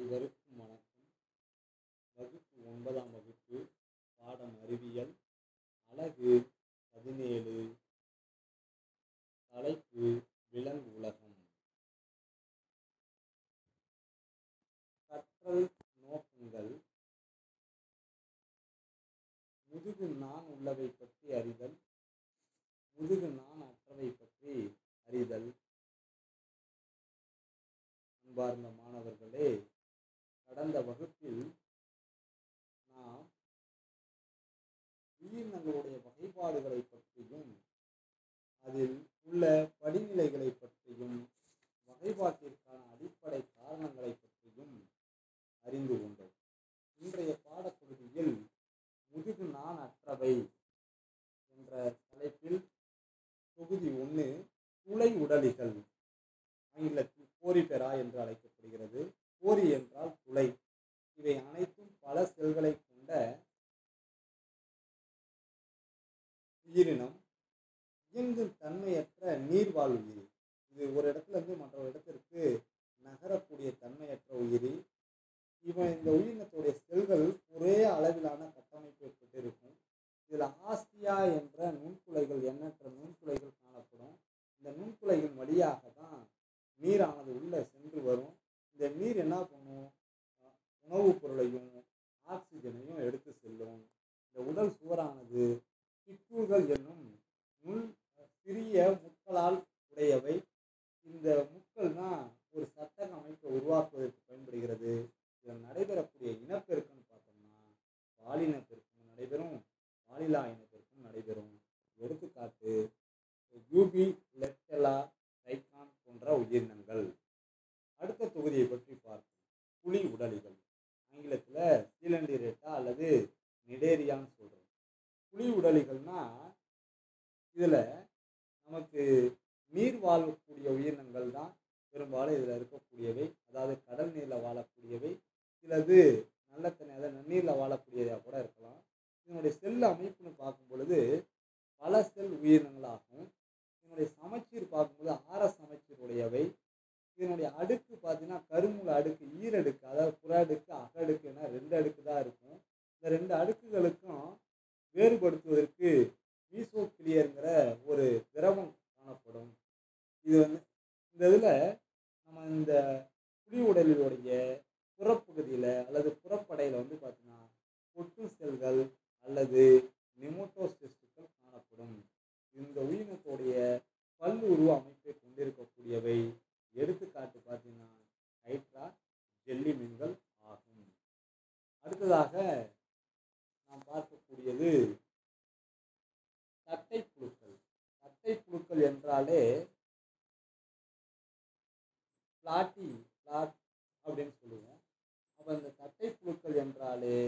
அனைவருக்கும் வணக்கம். வகுப்பு ஒன்பதாம் வகுப்பு பாடம் அறிவியல் அழகு பதினேழு. தலைப்பு விலங்கு உலகம். கற்றல் நோக்கங்கள். முதுகு நான் உள்ளவை பற்றி அறிதல். முதுகு நான் அற்றவை பற்றி அறிதல். அன்பார்ந்த மாணவர்களே கடந்த வகுப்பில் நாம் உயிரினங்களுடைய வகைப்பாடுகளை பற்றியும் அதில் உள்ள படிநிலைகளை பற்றியும் வகைப்பாட்டிற்கான அடிப்படை காரணங்களை பற்றியும் அறிந்து கொண்டோம். இன்றைய பாடப்பகுதியில் முதுகு நான் அற்றவை என்ற தலைப்பில் தொகுதி ஒன்று துளை உடலிகள் ஆங்கிலத்தில் கோரிபெரா என்று அழைக்கப்படுகிறது. கோரி என்றால் துளை. இவை அனைத்தும் பல செல்களை கொண்ட உயிரினம். இயங்கும் தன்மையற்ற நீர்வாழ் உயிரி. இது ஒரு இடத்துல இருந்து மற்ற இடத்திற்கு நகரக்கூடிய தன்மையற்ற உயிரி. இவன் இந்த உயிரினத்துடைய செல்கள் ஒரே அளவிலான கட்டமைப்பு கொண்டிருக்கும் இதில் ஆஸ்தியா என்ற நுண்துளைகள் எண்ணற்ற நுண்துளைகள் காணப்படும். இந்த நுண்குலைகள் வழியாக தான் நீரானது உள்ளே சென்று வரும் இந்த நீர் என்ன பண்ணும்? உணவுப் பொருளையும் ஆக்சிஜனையும் எடுத்து செல்லும். இந்த உடல் சுவரானது சிற்றூர்கள் என்னும் முள் சிறிய முட்களால் உடையவை. இந்த முட்கள் தான் ஒரு சட்டக அமைப்பை உருவாக்குவதற்கு பயன்படுகிறது. இதில் நடைபெறக்கூடிய இனப்பெருக்கம்னு பார்த்தோம்னா பாலினப்பெருக்கம் நடைபெறும் பாலிலா இனப்பெருக்கம் நடைபெறும். எடுத்துக்காட்டு யூபி லெட்டலா டைகான் போன்ற உயிரினங்கள் அடுத்த தொகுதியை பற்றி பார்ப்போம் புலி உடலிகள் ஆங்கிலத்தில் சீலண்டிரேட்டா அல்லது நிடேரியான்னு சொல்கிறோம் புலி உடலிகள்னா இதில் நமக்கு நீர் வாழக்கூடிய உயிரினங்கள் தான் பெரும்பாலும் இதில் இருக்கக்கூடியவை அதாவது கடல் நீரில் வாழக்கூடியவை சிலது நல்ல தண்ணி அதாவது நன்னீரில் வாழக்கூடியதாக கூட இருக்கலாம் இதனுடைய செல் அமைப்புன்னு பார்க்கும் பொழுது பல செல் உயிரினங்களாகும். இதனுடைய சமச்சீர் பார்க்கும்போது ஆர சமச்சீர் உடையவை இதனுடைய அடுக்கு பார்த்தீங்கன்னா கருமூல அடுக்கு ஈரடுக்கு அதாவது புற அடுக்கு அகடுக்கு என ரெண்டு அடுக்கு தான் இருக்கும். இந்த ரெண்டு அடுக்குகளுக்கும் வேறுபடுத்துவதற்கு மீசோ கிளியருங்கிற ஒரு திரவம் காணப்படும். இது வந்து இந்த இதில் நம்ம இந்த புலி உடலினுடைய புறப்பகுதியில் அல்லது புறப்படையில் வந்து பார்த்தீங்கன்னா பொட்டு செல்கள் அல்லது நெமோட்டோசிஸ்டுகள் காணப்படும். இந்த உயிரினத்துடைய பல் உருவ அமைப்பை கொண்டிருக்கக்கூடியவை. எடுத்துக்காட்டு பார்த்தீங்கன்னா ஹைட்ரா ஜெல்லி மீன்கள் ஆகும். அடுத்ததாக நாம் பார்க்கக்கூடியது தட்டை புழுக்கள் தட்டை புழுக்கள் என்றாலே பிளாட்டி பிளாட் அப்படின்னு சொல்லுவோம். அப்போ இந்த தட்டை புழுக்கள் என்றாலே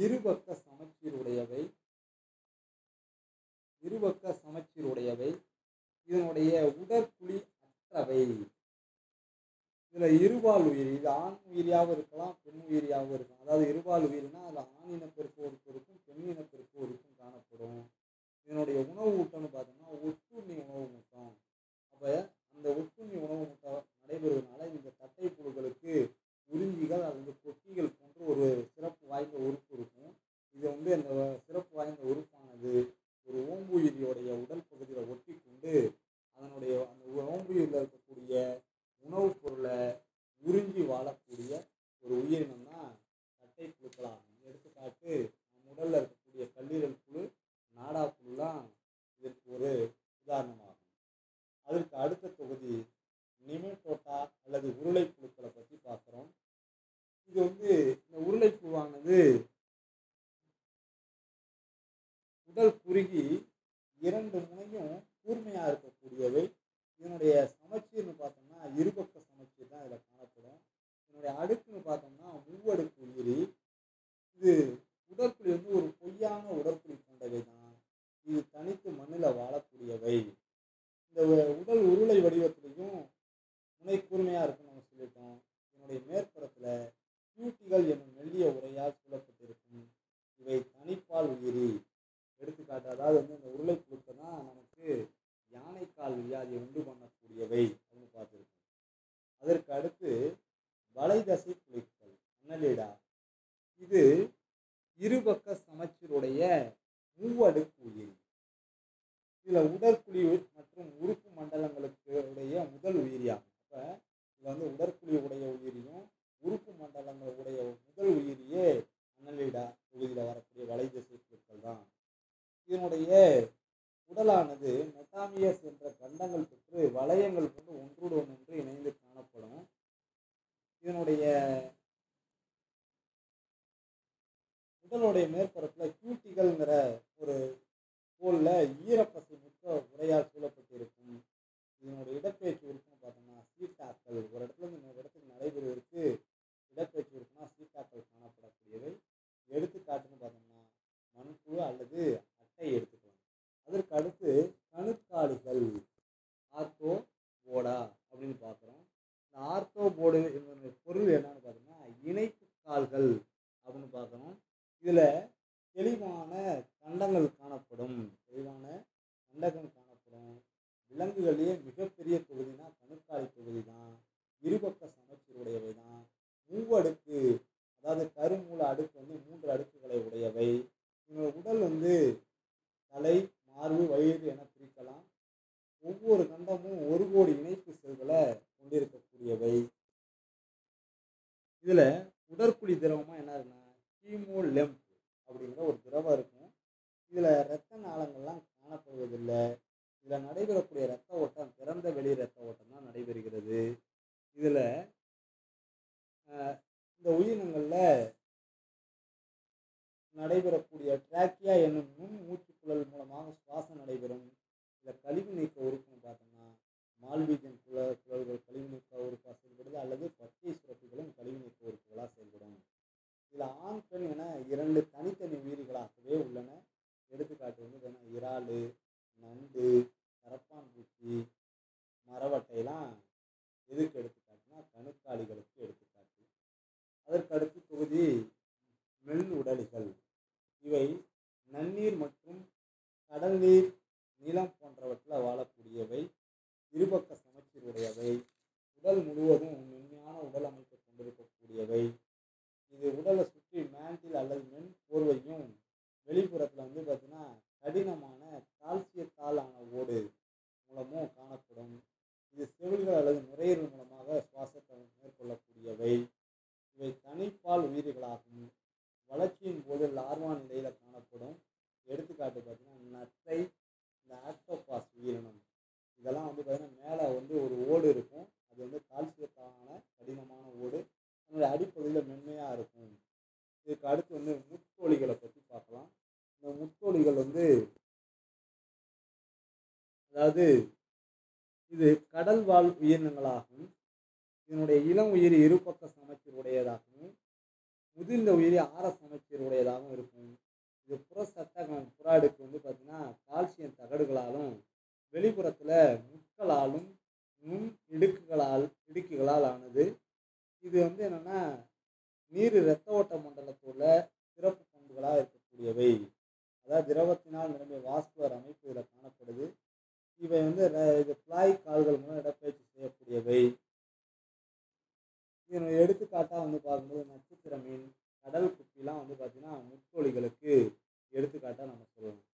இருபக்க சமச்சீருடையவை. இருபக்க சமச்சீருடையவை. இதனுடைய உடற்குழி அற்றவை. இதில் இருபால் உயிரி இது ஆண் உயிரியாகவும் இருக்கலாம் பெண் உயிரியாகவும் இருக்கலாம். அதாவது இருபால் உயிரினா அதில் ஆண் இனப்பெருக்கு ஒரு பெண் இனப்பெருக்கு ஒருக்கும் காணப்படும். இதனுடைய உணவு ஊட்டம்னு பார்த்தோம்னா ஒட்டுண்ணி உணவு மூட்டம் அப்போ அந்த ஒட்டுண்ணி உணவு மூட்டம் நடைபெறுவதனால இந்த தட்டை புழுக்களுக்கு உறிஞ்சிகள் அல்லது கொட்டிகள் போன்ற ஒரு சிறப்பு வாய்ந்த உறுப்பு இருக்கும் இது வந்து அந்த சிறப்பு வாய்ந்த உறுப்பானது ஒரு ஓம்புயிரியோடைய உடல் பகுதியில் ஒட்டி கொண்டு அதனுடைய அந்த ஓம்புயிரில் இருக்கக்கூடிய உணவுப் பொருளை உறிஞ்சி வாழக்கூடிய ஒரு உயிரினம் தான் தட்டை புழுக்களாகும் எடுத்துக்காட்டு நம் உடலில் இருக்கக்கூடிய கல்லீரல் புழு நாடா புழுலாம் இதற்கு ஒரு உதாரணமாகும் அதற்கு அடுத்த தொகுதி நிமெட்டோட்டா அல்லது உருளை புழுக்களை பற்றி பார்க்குறோம். இது வந்து இந்த உருளை புழுவானது உடல் குறுகி இரண்டு முனையும் கூர்மையாக இருக்கக்கூடியவை. இதனுடைய சமச்சீர்னு பார்த்தோம்னா இருபக்க சமச்சீர் தான் இதில் காணப்படும். இதனுடைய அடுக்குன்னு பார்த்தோம்னா மூவடுக்கு உயிரி. இது உடற்குழி வந்து ஒரு பொய்யான உடற்குழி கொண்டவை தான். இது தனித்து மண்ணில் வாழக்கூடியவை. இந்த உடல் உருளை வடிவத்தை முனை கூர்மையாக இருக்குன்னு நம்ம சொல்லியிருக்கோம் இதனுடைய மேற்பரப்பில் கியூட்டிகள் என்னும் மெல்லிய உரையால் சூழப்பட்டிருக்கும். இவை தனிப்பால் உயிரி. எடுத்துக்காட்டு அதாவது வந்து இந்த உருளை புழுக்கை தான் நமக்கு யானைக்கால் வியாதியை உண்டு பண்ணக்கூடியவை அப்படின்னு பார்த்துருக்கோம். அதற்கு அடுத்து வலைதசை குழிக்கள் அன்னலிடா இது இருபக்க சமச்சீருடைய மூவடுக்கு உயிரி. இதில் உடற்குழி மற்றும் உறுப்பு மண்டலங்களுக்கு உடைய முதல் உயிரியாகும். அப்போ இதில் வந்து உடற்குழி உடைய உயிரியும் உறுப்பு மண்டலங்கள் உடைய முதல் உயிரியே அன்னலிடா தொகுதியில் வரக்கூடிய வலைதிசை குழுக்கள் தான். இதனுடைய உடலானது மெட்டாமியஸ் என்ற கண்டங்கள் பெற்று வளையங்கள் கொண்டு ஒன்றுடன் ஒன்று இணைந்து காணப்படும். இதனுடைய உடலுடைய மேற்பரப்பில் கியூட்டிகள்ங்கிற ஒரு தோலில் ஈரப்பசை மிக்க உரையால் சூழப்பட்டிருக்கும் இதனுடைய இடப்பெயர்ச்சி உறுப்புன்னு பார்த்தோம்னா சீட்டாக்கள் ஒரு இடத்துல இருந்து இன்னொரு இடத்துக்கு நடைபெறுவதற்கு இடப்பெயர்ச்சி உறுப்புனா சீட்டாக்கள் காணப்படக்கூடியவை எடுத்துக்காட்டுன்னு பார்த்தோம்னா மண்புழு அல்லது அட்டை எடுத்துக்கலாம் அதற்கு அடுத்து கணுக்காலிகள் ஆர்த்தோ போடா அப்படின்னு பார்க்குறோம் இந்த ஆர்த்தோ போர்டு என்பதனுடைய பொருள் என்னன்னு பார்த்தோம்னா இணைப்பு கால்கள் அப்படின்னு பார்க்குறோம் இதில் தெளிவான கண்டங்கள் காணப்படும். தெளிவான கண்டகம் காணப்படும். விலங்குகளிலேயே மிகப்பெரிய தொகுதினா கணுக்காலி தொகுதி தான் இருபக்க சமச்சீருடையவை தான் மூவடுக்கு அதாவது கருமூல அடுக்கு வந்து மூன்று அடுக்குகளை உடையவை. இவங்க உடல் வந்து தலை மார்பு வயிறு என பிரிக்கலாம். ஒவ்வொரு கண்டமும் ஒரு கோடி இணைப்பு செல்களை கொண்டிருக்கக்கூடியவை. இதில் உடற்குழி திரவமாக என்ன இருக்குன்னா ஹீமோ லெம்ப் அப்படிங்கிற ஒரு திரவம் இருக்கும். இதில் இரத்த நாளங்கள்லாம் காணப்படுவதில்லை இதில் நடைபெறக்கூடிய இரத்த ஓட்டம் திறந்த வெளி இரத்த ஓட்டம் தான் நடைபெறுகிறது. இதில் இந்த உயிரினங்களில் நடைபெறக்கூடிய ட்ராக்கியா என்னும் நுண் மூச்சுக்குழல் மூலமாக சுவாசம் நடைபெறும். இதில் கழிவு நீக்க உறுப்புன்னு பார்த்தோம்னா மால்வீஜன் குழ குழல்கள் கழிவு நீக்க உறுப்பாக செயல்படுது அல்லது பச்சை சுரப்பிகளும் கழிவு நீக்க உறுப்புகளாக செயல்படும் இதில் ஆண் பெண் என இரண்டு தனித்தனி உயிரிகளாகவே உள்ளன எடுத்துக்காட்டு வந்து பார்த்தீங்கன்னா இறால் நண்டு கரப்பான் பூச்சி மரவட்டையெல்லாம் எதுக்கு எடுத்துக்காட்டுனா கணுக்காலிகளுக்கு எடுத்துக்காட்டு அதற்கு அடுத்து தொகுதி மெல் உடலிகள் இவை நன்னீர் மற்றும் கடல் நீர் நிலம் போன்றவற்றில் வாழக்கூடியவை இருபக்க சமச்சீர் உடையவை உடல் முழுவதும் மென்மையான உடல் அமைப்பை கொண்டிருக்கக்கூடியவை. இது உடலை சுற்றி மேண்டில் அல்லது மென் போர்வையும் வெளிப்புறத்தில் வந்து பார்த்தீங்கன்னா கடினமான கால்சியத்தால் ஆன ஓடு மூலமும் காணப்படும். இது செவில்கள் அல்லது நுரையீரல் மூலமாக சுவாசத்தை மேற்கொள்ளக்கூடியவை. இவை தனிப்பால் உயிர்களாகும். வளர்ச்சியின் போது லார்வா நிலையில் காணப்படும். எடுத்துக்காட்டு பார்த்தீங்கன்னா நத்தை இந்த ஆக்டோபாஸ் உயிரினம். இதெல்லாம் வந்து பார்த்தீங்கன்னா மேலே வந்து ஒரு ஓடு இருக்கும் அது வந்து கால்சியத்தான கடினமான ஓடு அதனுடைய அடிப்பகுதியில் மென்மையாக இருக்கும் இதுக்கு அடுத்து வந்து முத்தோலிகளை பற்றி பார்க்கலாம் இந்த முத்தோலிகள் வந்து அதாவது இது கடல் வாழ் உயிரினங்களாகும் இதனுடைய இளம் உயிரி இருபக்க சமச்சீர் உடையதாகவும் முதிர்ந்த உயிரி ஆர சமச்சீர் உடையதாகவும் இருக்கும். இது புற சட்டகம் புறாடுக்கு வந்து பார்த்தீங்கன்னா கால்சியம் தகடுகளாலும் வெளிப்புறத்தில் முட்களாலும் நுண் இடுக்குகளால் இடுக்குகளால் ஆனது. இது வந்து என்னென்னா நீர் இரத்த ஓட்ட மண்டலத்தோட சிறப்பு பண்புகளாக இருக்கக்கூடியவை. அதாவது திரவத்தினால் நிரம்பிய வாஸ்குலர் அமைப்பு இதில் காணப்படுது. இவை வந்து இது பிளாய் கால்கள் மூலம் இடப்பெயர்ச்சி செய்யக்கூடியவை. இதனுடைய எடுத்துக்காட்டாக வந்து பார்க்கும்போது நட்சத்திர மீன் கடல் குப்பிலாம் வந்து பார்த்திங்கன்னா முத்தோலிகளுக்கு எடுத்துக்காட்டாக நம்ம சொல்லணும்.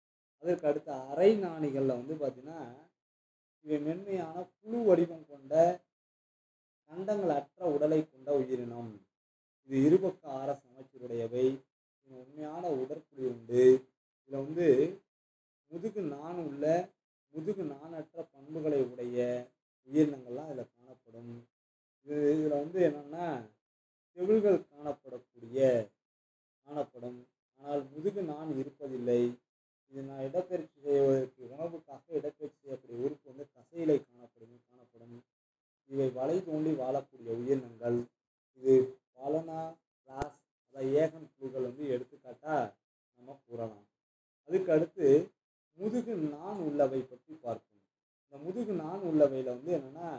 அதற்கு அடுத்த அரை நாணிகளில் வந்து பார்த்திங்கன்னா இவை மென்மையான புழு வடிவம் கொண்ட கண்டங்கள் அற்ற உடலை கொண்ட உயிரினம். இது இருபக்க ஆர சமைச்சருடையவை உண்மையான உடற்குழி உண்டு. இதில் வந்து முதுகு நான் உள்ள முதுகு நாணற்ற பண்புகளை உடைய உயிரினங்கள்லாம் இதில் காணப்படும். இது இதில் வந்து என்னென்னா செவில்கள் காணப்படக்கூடிய காணப்படும். ஆனால் முதுகு நான் இருப்பதில்லை. இது நான் இடப்பெயர்ச்சி செய்வதற்கு உணவுக்காக இடப்பெயர்ச்சி செய்யக்கூடிய உறுப்பு வந்து தசையிலை காணப்படும் காணப்படும். இவை வலை தோண்டி வாழக்கூடிய உயிரினங்கள். இது பலனா கிளாஸ் அதாவது ஏகன் குழுக்கள் வந்து எடுத்துக்காட்டாக நம்ம கூறலாம். அதுக்கு அடுத்து முதுகு நான் உள்ளவை பற்றி பார்ப்போம். இந்த முதுகு நான் உள்ளவையில் வந்து என்னென்னா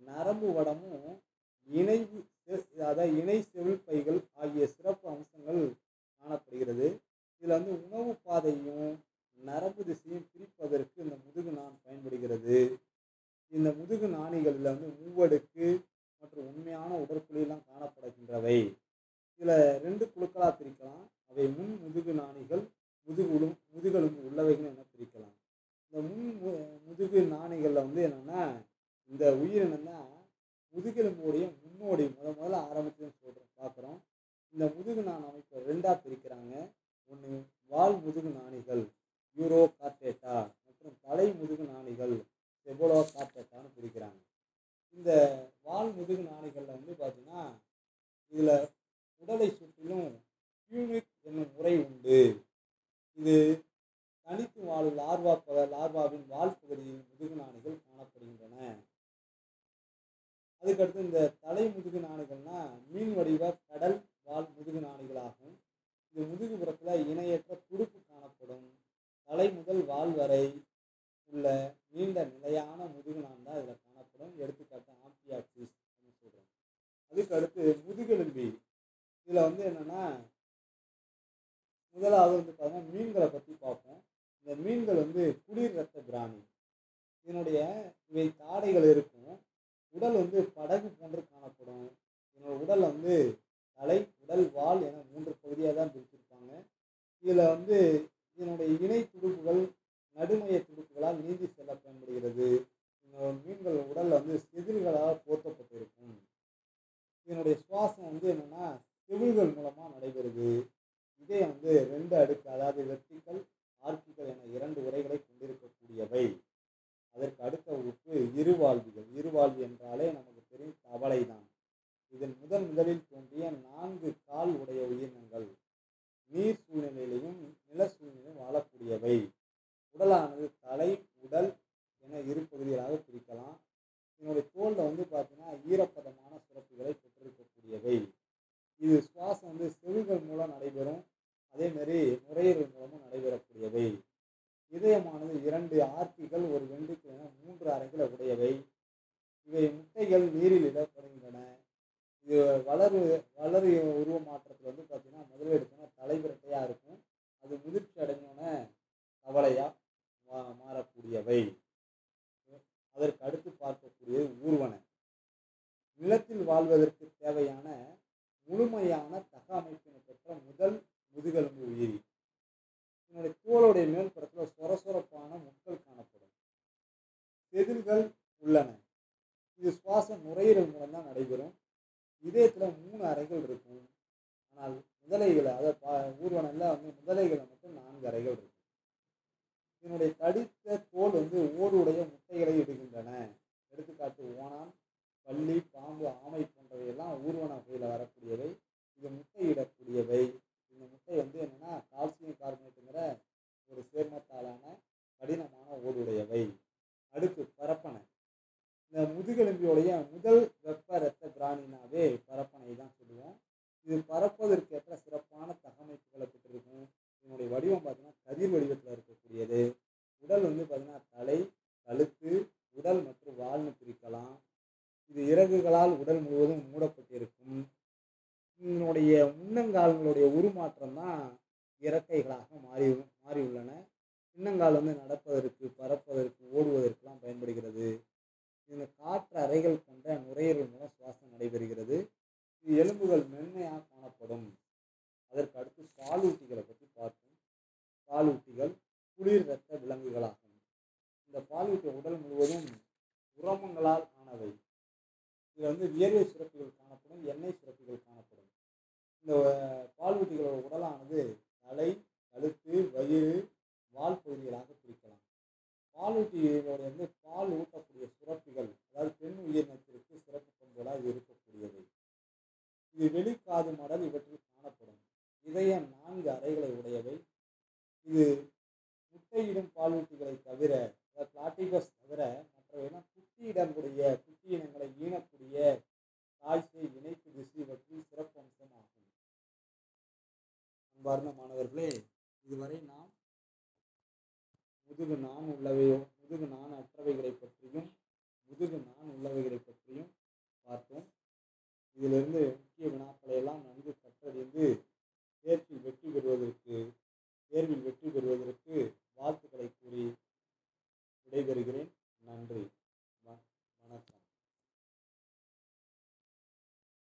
நரம்பு வடமும் இணைவு அதாவது இணை செவில் பைகள் ஆகிய சிறப்பு அம்சங்கள் காணப்படுகிறது. இதில் வந்து உணவு பாதையும் நரம்பு திசையும் பிரிப்பதற்கு இந்த முதுகு நான் பயன்படுகிறது இந்த முதுகு நாணிகளில் வந்து மூவடுக்கு மற்றும் உண்மையான உடற்குழியெல்லாம் காணப்பட உயிரினம் தான் முதுகெலும்புடைய முன்னோடி முத முதல்ல ஆரம்பிச்சுன்னு சொல்கிறோம் பார்க்குறோம் இந்த முதுகு நாண் அமைப்பை ரெண்டாக பிரிக்கிறாங்க ஒன்று வால் முதுகு நாணிகள் யூரோ கார்டேட்டா மற்றும் தலை முதுகு நாணிகள் செபோலோ கார்டேட்டான்னு பிரிக்கிறாங்க இந்த வால் முதுகு நாணிகளில் வந்து பார்த்தீங்கன்னா இதில் உடலை சுற்றிலும் பியூனிக் என்னும் முறை உண்டு இது தனித்து வாழும் லார்வா ப- லார்வாவின் வால் பகுதியில் முதுகு நாணிகள் காணப்படுகின்றன அதுக்கடுத்து இந்த தலை முதுகு நாணிகள்னா மீன் வடிவ கடல் வால் முதுகு நாணிகளாகும் இது முதுகுப்புறத்தில் இணையற்ற துடுப்பு காணப்படும். தலை முதல் வால் வரை உள்ள நீண்ட நிலையான முதுகு நான் தான் இதில் காணப்படும். எடுத்துக்காட்டு ஆம்பியாக்சிஸ் அப்படின்னு சொல்கிறோம் அதுக்கு அடுத்து முதுகெலும்பி. இதில் வந்து என்னென்னா முதலாவது வந்து பார்த்தீங்கன்னா மீன்களை பற்றி பார்ப்போம். இந்த மீன்கள் வந்து குளிர் ரத்த பிராணி. இதனுடைய இவை தாடைகள் இருக்கும். உடல் வந்து படகு போன்று காணப்படும். இதனோட உடல் வந்து தலை உடல் வால் என மூன்று பகுதியாக தான் பிரிக்கும் இதில் வந்து இதனுடைய இணை துடுப்புகள் நடுமைய துடுப்புகளால் நீந்தி செல்ல பயன்படுகிறது. இந்த மீன்கள் உடலில் வந்து செதில்களால் போர்த்தப்பட்டிருக்கும். இதனுடைய சுவாசம் வந்து என்னென்னா செவில்கள் மூலமாக நடைபெறுது. இதே வந்து ரெண்டு அடுக்கு அதாவது வெர்டிக்கல் ஆர்டிக்கல் என இரண்டு உரைகளை கொண்டிருக்கக்கூடியவை. அதற்கு அடுத்த உறுப்பு இருவாழ்விகள். இருவாழ்வி என்றாலே நமக்கு தெரியும் தவளை தான் இதில் முதன் முதலில் தோன்றிய நான்கு கால் உடைய உயிரினங்கள். நீர் சூழ்நிலையிலையும் நில சூழ்நிலையும் வாழக்கூடியவை. உடலானது தலை உடல் என இரு பகுதிகளாக பிரிக்கலாம். இதனுடைய தோலில் வந்து பார்த்தீங்கன்னா ஈரப்பதமான சுரப்பிகளை பெற்றிருக்கக்கூடியவை. இது சுவாசம் வந்து செவிகள் மூலம் நடைபெறும். அதே மாதிரி நுரையீரல் மூலமும் நடைபெறக்கூடியவை. இதயமானது இரண்டு ஆர்த்திகள் ஒரு வெண்டுக்கு என மூன்று அறைகளை உடையவை. இவை முட்டைகள் நீரில் இட இது வளரு வளரு உருவ மாற்றத்தில் வந்து பார்த்தீங்கன்னா முதல்ல எடுத்தோன்னா தலைவிரட்டையாக இருக்கும். அது முதிர்ச்சி அடைஞ்சோன்னே கவலையாக மா மாறக்கூடியவை. அதற்கு அடுத்து பார்க்கக்கூடியது ஊர்வன. நிலத்தில் வாழ்வதற்கு தேவையான முழுமையான தக அமைப்பினை பெற்ற முதல் முதுகெலும்பு உயிரி. இதனுடைய தோளுடைய மேல்புறத்தில் சொரசொரப்பான முட்கள் காணப்படும். செதில்கள் உள்ளன. இது சுவாசம் நுரையீரல் மூலம் தான் நடைபெறும். இதயத்தில் மூணு அறைகள் இருக்கும். ஆனால் முதலைகளை அதாவது பா ஊர்வனல்ல வந்து முதலைகளை மட்டும் நான்கு அறைகள் இருக்கும். இதனுடைய தடித்த தோல் வந்து ஓடுடைய முட்டைகளை இடுகின்றன. எடுத்துக்காட்டு ஓணான் பள்ளி பாம்பு ஆமை போன்றவையெல்லாம் ஊர்வன வகையில் வரக்கூடியவை. இது முட்டையிடக்கூடியவை. இந்த முட்டை வந்து என்னென்னா கால்சியம் கார்பனேட்டுங்கிற ஒரு சேர்மத்தாலான கடினமான ஓடுடையவை அடுத்து பரப்பனை இந்த முதுகெலும்பியோடைய முதல் வெப்ப இரத்த பிராணினாவே பரப்பனை தான் சொல்லுவோம் இது பறப்பதற்கேற்ற சிறப்பான தகமைப்புகளை பெற்றிருக்கும் இதனுடைய வடிவம் பார்த்தீங்கன்னா கதிர் வடிவத்தில் இருக்கக்கூடியது உடல் வந்து பார்த்தீங்கன்னா தலை கழுத்து உடல் மற்றும் வால்னு பிரிக்கலாம் இது இறகுகளால் உடல் முழுவதும் மூடப்பட்டிருக்கும் இதனுடைய முன்னங்கால்களுடைய உருமாற்றம் தான் இறக்கைகளாக மாறி மாறியுள்ளன பின்னங்கால் வந்து நடப்பதற்கு பறப்பதற்கு ஓடுவதற்கெல்லாம் பயன்படுகிறது. இதில் காற்று அறைகள் கொண்ட நுரையீரல் மூலம் சுவாசம் நடைபெறுகிறது. இது எலும்புகள் மென்மையாக காணப்படும். அதற்கு அடுத்து பாலூட்டிகளை பற்றி பார்ப்போம். பாலூட்டிகள் குளிர் இரத்த விலங்குகளாகும். இந்த பாலூட்டி உடல் முழுவதும் உரமங்களால் ஆனவை. இதில் வந்து வியர்வை சுரப்பிகள் காணப்படும் எண்ணெய் சுரப்பிகள் காணப்படும். இந்த பாலூட்டிகளோட உடலானது தலை அன்பார்ந்த மாணவர்களே இதுவரை நாம் முதுகு நான் உள்ளவையோ முதுகு நான் அற்றவைகளை பற்றியும் முதுகு நான் உள்ளவைகளை பற்றியும் பார்த்தோம். இதிலிருந்து முக்கிய வினாக்களை எல்லாம் நன்கு கற்றறிந்து தேர்வில் வெற்றி பெறுவதற்கு தேர்வில் வெற்றி பெறுவதற்கு வாழ்த்துக்களை கூறி விடைபெறுகிறேன். நன்றி. வணக்கம்.